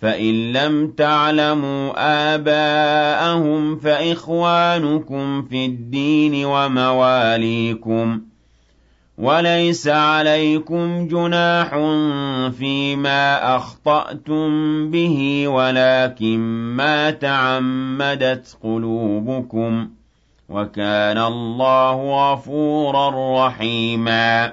فَإِن لَّمْ تَعْلَمُوا آبَاءَهُمْ فَإِخْوَانُكُمْ فِي الدِّينِ وَمَوَالِيكُمْ ۚ وَلَيْسَ عَلَيْكُمْ جُنَاحٌ فِيمَا أَخْطَأْتُم بِهِ وَلَٰكِن مَّا تَعَمَّدَتْ قُلُوبُكُمْ ۚ وَكَانَ اللَّهُ غَفُورًا رَّحِيمًا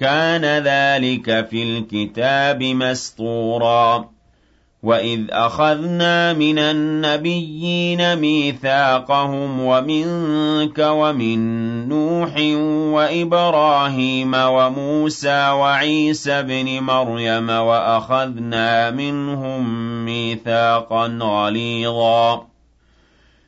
كَانَ ذَٰلِكَ فِي الْكِتَابِ مَسْطُورًا وَإِذْ أَخَذْنَا مِنَ النَّبِيِّينَ مِيثَاقَهُمْ وَمِنكَ وَمِن نُّوحٍ وَإِبْرَاهِيمَ وَمُوسَىٰ وَعِيسَى ابْنِ مَرْيَمَ وَأَخَذْنَا مِنْهُم مِّيثَاقًا غَلِيظًا.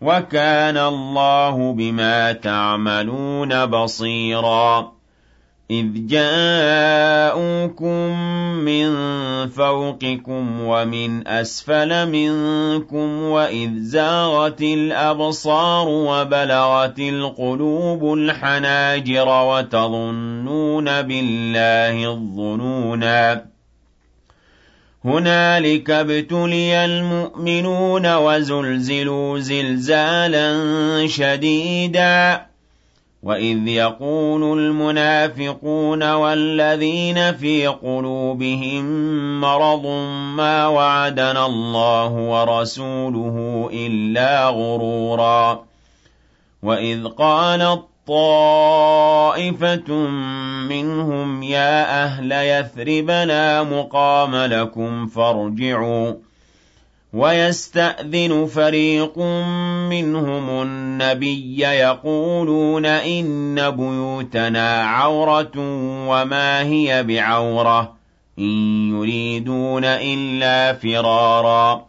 وَكَانَ اللَّهُ بِمَا تَعْمَلُونَ بَصِيرًا. إِذْ جَاءُوكُم مِّن فَوْقِكُمْ وَمِنْ أَسْفَلَ مِنكُمْ وَإِذْ زَاغَتِ الْأَبْصَارُ وَبَلَغَتِ الْقُلُوبُ الْحَنَاجِرَ وَتَظُنُّونَ بِاللَّهِ الظُّنُونَا. هُنَالِكَ ابْتُلِيَ الْمُؤْمِنُونَ وَزُلْزِلُوا زِلْزَالًا شَدِيدًا. وَإِذْ يَقُولُ الْمُنَافِقُونَ وَالَّذِينَ فِي قُلُوبِهِم مَّرَضٌ مَّا وَعَدَنَا اللَّهُ وَرَسُولُهُ إِلَّا غُرُورًا. وَإِذْ قَالَت طَّائِفَةٌ مِّنْهُمْ يَا أَهْلَ يَثْرِبَ لَا مُقَامَ لَكُمْ فَارْجِعُوا. وَيَسْتَأْذِنُ فَرِيقٌ مِّنْهُمُ النَّبِيَّ يَقُولُونَ إِنَّ بُيُوتَنَا عَوْرَةٌ وَمَا هِيَ بِعَوْرَةٍ إِن يُرِيدُونَ إِلَّا فِرَارًا.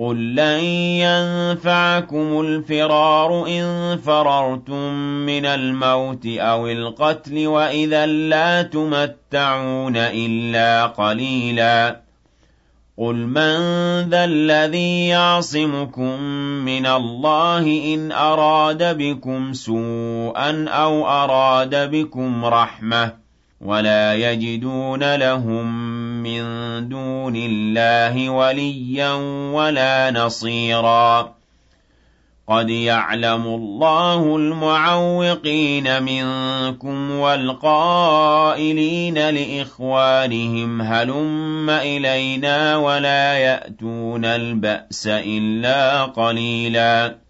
قُل لَّن يَنفَعَكُمُ الْفِرَارُ إِن فَرَرْتُم مِّنَ الْمَوْتِ أَوِ الْقَتْلِ ۚ وَإِذًا لَّا تُمَتَّعُونَ إِلَّا قَلِيلًا قُلْ مَن ذَا الَّذِي يَعْصِمُكُم مِّنَ اللَّهِ إِنْ أَرَادَ بِكُمْ سُوءًا أَوْ أَرَادَ بِكُمْ رَحْمَةً ولا يجدون لهم من دون الله وليا ولا نصيرا قد يعلم الله المعوقين منكم والقائلين لإخوانهم هلم إلينا ولا يأتون البأس إلا قليلاً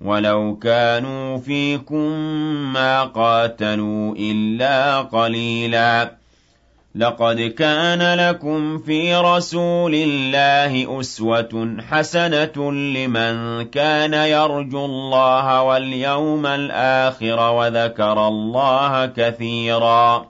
وَلَوْ كَانُوا فِيكُم مَّا قَاتَلُوا إِلَّا قَلِيلًا لَقَدْ كَانَ لَكُمْ فِي رَسُولِ اللَّهِ أُسْوَةٌ حَسَنَةٌ لِّمَن كَانَ يَرْجُو اللَّهَ وَالْيَوْمَ الْآخِرَ وَذَكَرَ اللَّهَ كَثِيرًا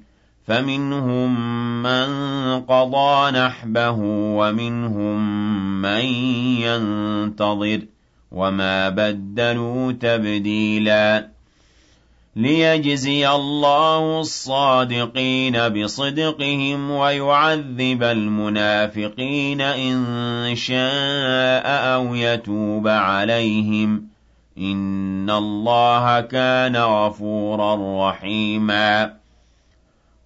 فَمِنْهُم مَّن قَضَىٰ نَحْبَهُ وَمِنْهُم مَّن يَنتَظِرُ ۖ وَمَا بَدَّلُوا تَبْدِيلًا لِيَجْزِيَ اللَّهُ الصَّادِقِينَ بِصِدْقِهِمْ وَيُعَذِّبَ الْمُنَافِقِينَ إِن شَاءَ أَوْ يَتُوبَ عَلَيْهِمْ ۚ. إِنَّ اللَّهَ كَانَ غَفُورًا رَّحِيمًا.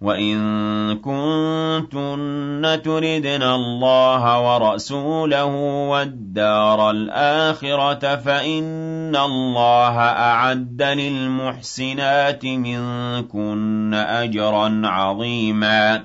وَإِن كُنتُنَّ تُرِدْنَ اللَّهَ وَرَسُولَهُ وَالدَّارَ الْآخِرَةَ فَإِنَّ اللَّهَ أَعَدَّ لِلْمُحْسِنَاتِ مِنكُنَّ أَجْرًا عَظِيمًا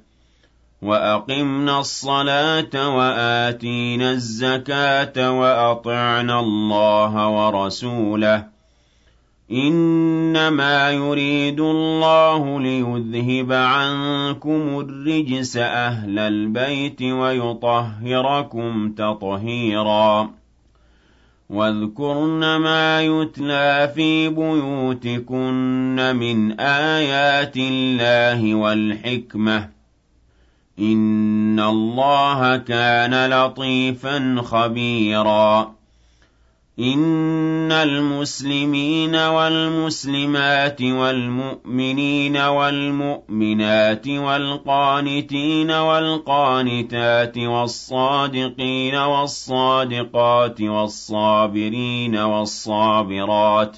وَأَقِمْنَا الصَّلَاةَ وَآتِينَا الزَّكَاةَ وَأَطِعْنَا اللَّهَ وَرَسُولَهُ ۚ إِنَّمَا يُرِيدُ اللَّهُ لِيُذْهِبَ عَنكُمُ الرِّجْسَ أَهْلَ الْبَيْتِ وَيُطَهِّرَكُمْ تَطْهِيرًا وَاذْكُرْنَ مَا يُتْلَىٰ فِي بُيُوتِكُنَّ مِنْ آيَاتِ اللَّهِ وَالْحِكْمَةِ إِنَّ اللَّهَ كَانَ لَطِيفًا خَبِيرًا. إِنَّ الْمُسْلِمِينَ وَالْمُسْلِمَاتِ وَالْمُؤْمِنِينَ وَالْمُؤْمِنَاتِ وَالْقَانِتِينَ وَالْقَانِتَاتِ وَالصَّادِقِينَ وَالصَّادِقَاتِ وَالصَّابِرِينَ وَالصَّابِرَاتِ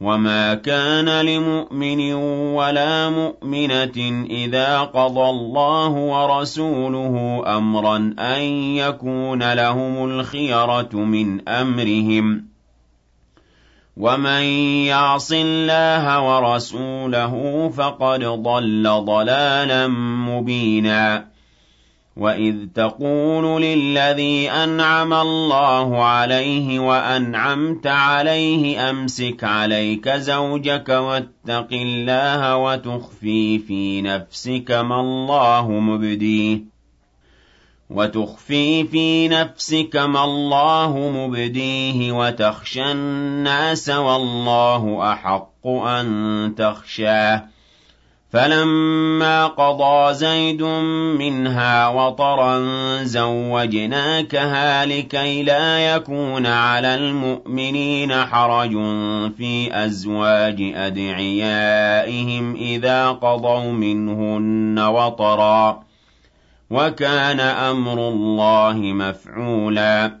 وَمَا كَانَ لِمُؤْمِنٍ وَلَا مُؤْمِنَةٍ إِذَا قَضَى اللَّهُ وَرَسُولُهُ أَمْرًا أَن يَكُونَ لَهُمُ الْخِيَرَةُ مِنْ أَمْرِهِمْ ۗ. وَمَن يَعْصِ اللَّهَ وَرَسُولَهُ فَقَدْ ضَلَّ ضَلَالًا مُّبِينًا. وَإِذْ تَقُولُ لِلَّذِي أَنْعَمَ اللَّهُ عَلَيْهِ وَأَنْعَمْتَ عَلَيْهِ أَمْسِكْ عَلَيْكَ زَوْجَكَ وَاتَّقِ اللَّهَ وَتُخْفِي فِي نَفْسِكَ مَا اللَّهُ مُبْدِيهِ وَتُخْفِي فِي نَفْسِكَ مَا اللَّهُ مُبْدِيهِ وَتَخْشَى النَّاسَ وَاللَّهُ أَحَقُّ أَن تَخْشَاهُ فَلَمَّا قَضَىٰ زَيْدٌ مِّنْهَا وَطَرًا زَوَّجْنَاكَهَا لِكَيْ لَا يَكُونَ عَلَى الْمُؤْمِنِينَ حَرَجٌ فِي أَزْوَاجِ أَدْعِيَائِهِمْ إِذَا قَضَوْا مِنْهُنَّ وَطَرًا ۚ وَكَانَ أَمْرُ اللَّهِ مَفْعُولًا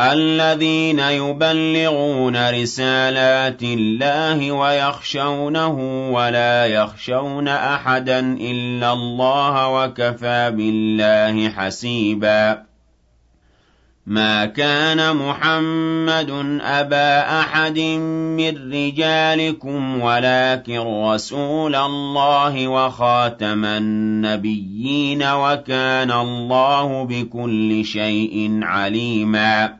الَّذِينَ يُبَلِّغُونَ رِسَالَاتِ اللَّهِ وَيَخْشَوْنَهُ وَلَا يَخْشَوْنَ أَحَدًا إِلَّا اللَّهَ ۚ وَكَفَىٰ بِاللَّهِ حَسِيبًا. مَا كَانَ مُحَمَّدٌ أَبَا أَحَدٍ مِّن رِّجَالِكُمْ وَلَٰكِن رَّسُولَ اللَّهِ وَخَاتَمَ النَّبِيِّينَ ۚ وَكَانَ اللَّهُ بِكُلِّ شَيْءٍ عَلِيمًا.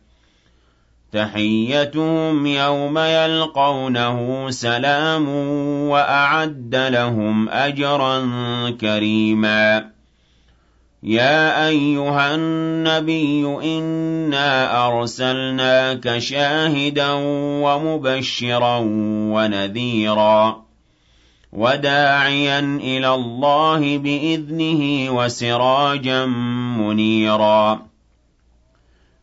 تَحِيَّتُهُمْ يَوْمَ يَلْقَوْنَهُ سَلَامٌ ۚ وَأَعَدَّ لَهُمْ أَجْرًا كَرِيمًا. يَا أَيُّهَا النَّبِيُّ إِنَّا أَرْسَلْنَاكَ شَاهِدًا وَمُبَشِّرًا وَنَذِيرًا وَدَاعِيًا إِلَى اللَّهِ بِإِذْنِهِ وَسِرَاجًا مُّنِيرًا.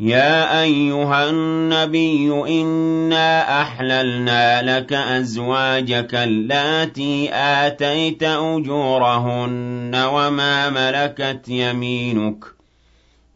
يا أيها النبي إنا أحللنا لك أزواجك اللاتي آتيت أجورهن وما ملكت يمينك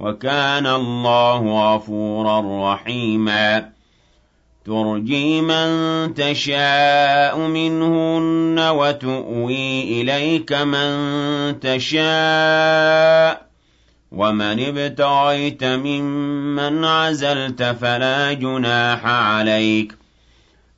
وكان الله غفورا رحيما. ترجي من تشاء منهن وتؤوي إليك من تشاء. ومن ابتغيت ممن عزلت فلا جناح عليك.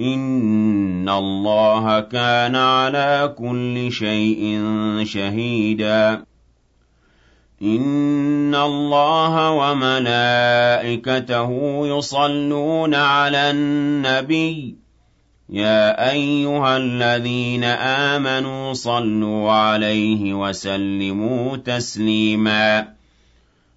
إِنَّ اللَّهَ كَانَ عَلَىٰ كُلِّ شَيْءٍ شَهِيدًا. إِنَّ اللَّهَ وَمَلَائِكَتَهُ يُصَلُّونَ عَلَى النَّبِيِّ. يا أيها الذين آمنوا صلوا عليه وسلموا تسليما.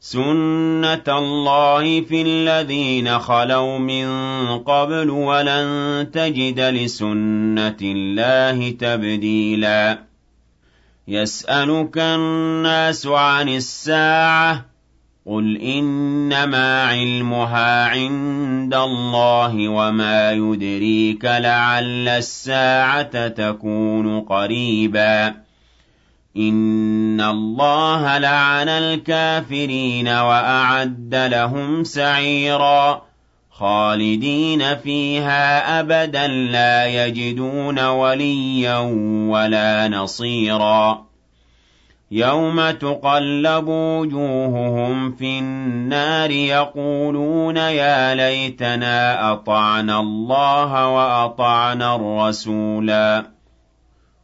سُنَّةَ اللَّهِ فِي الَّذِينَ خَلَوْا مِن قَبْلُ وَلَن تَجِدَ لِسُنَّةِ اللَّهِ تَبْدِيلًا يَسْأَلُكَ النَّاسُ عَنِ السَّاعَةِ قُلْ إِنَّمَا عِلْمُهَا عِندَ اللَّهِ وَمَا يُدْرِيكَ لَعَلَّ السَّاعَةَ تَكُونُ قَرِيبًا إِنَّ اللَّهَ لَعَنَ الْكَافِرِينَ وَأَعَدَّ لَهُمْ سَعِيرًا خَالِدِينَ فِيهَا أَبَدًا لَّا يَجِدُونَ وَلِيًّا وَلَا نَصِيرًا يَوْمَ تُقَلَّبُ وُجُوهُهُمْ فِي النَّارِ يَقُولُونَ يَا لَيْتَنَا أَطَعْنَا اللَّهَ وَأَطَعْنَا الرَّسُولَا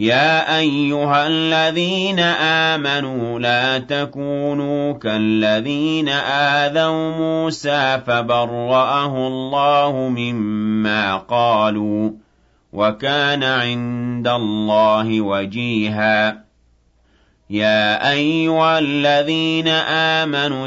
يَا أَيُّهَا الَّذِينَ آمَنُوا لَا تَكُونُوا كَالَّذِينَ آذَوْا مُوسَىٰ فَبَرَّأَهُ اللَّهُ مِمَّا قَالُوا ۚ وَكَانَ عِندَ اللَّهِ وَجِيهًا. يَا أَيُّهَا الَّذِينَ آمَنُوا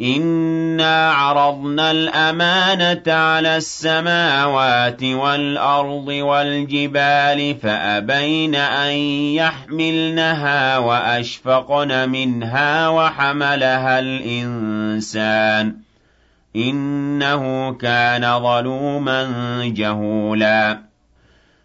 إِنَّا عَرَضْنَا الْأَمَانَةَ عَلَى السَّمَاوَاتِ وَالْأَرْضِ وَالْجِبَالِ فَأَبَيْنَ أَن يَحْمِلْنَهَا وَأَشْفَقْنَ مِنْهَا وَحَمَلَهَا الْإِنسَانُ ۖ إِنَّهُ كَانَ ظَلُومًا جَهُولًا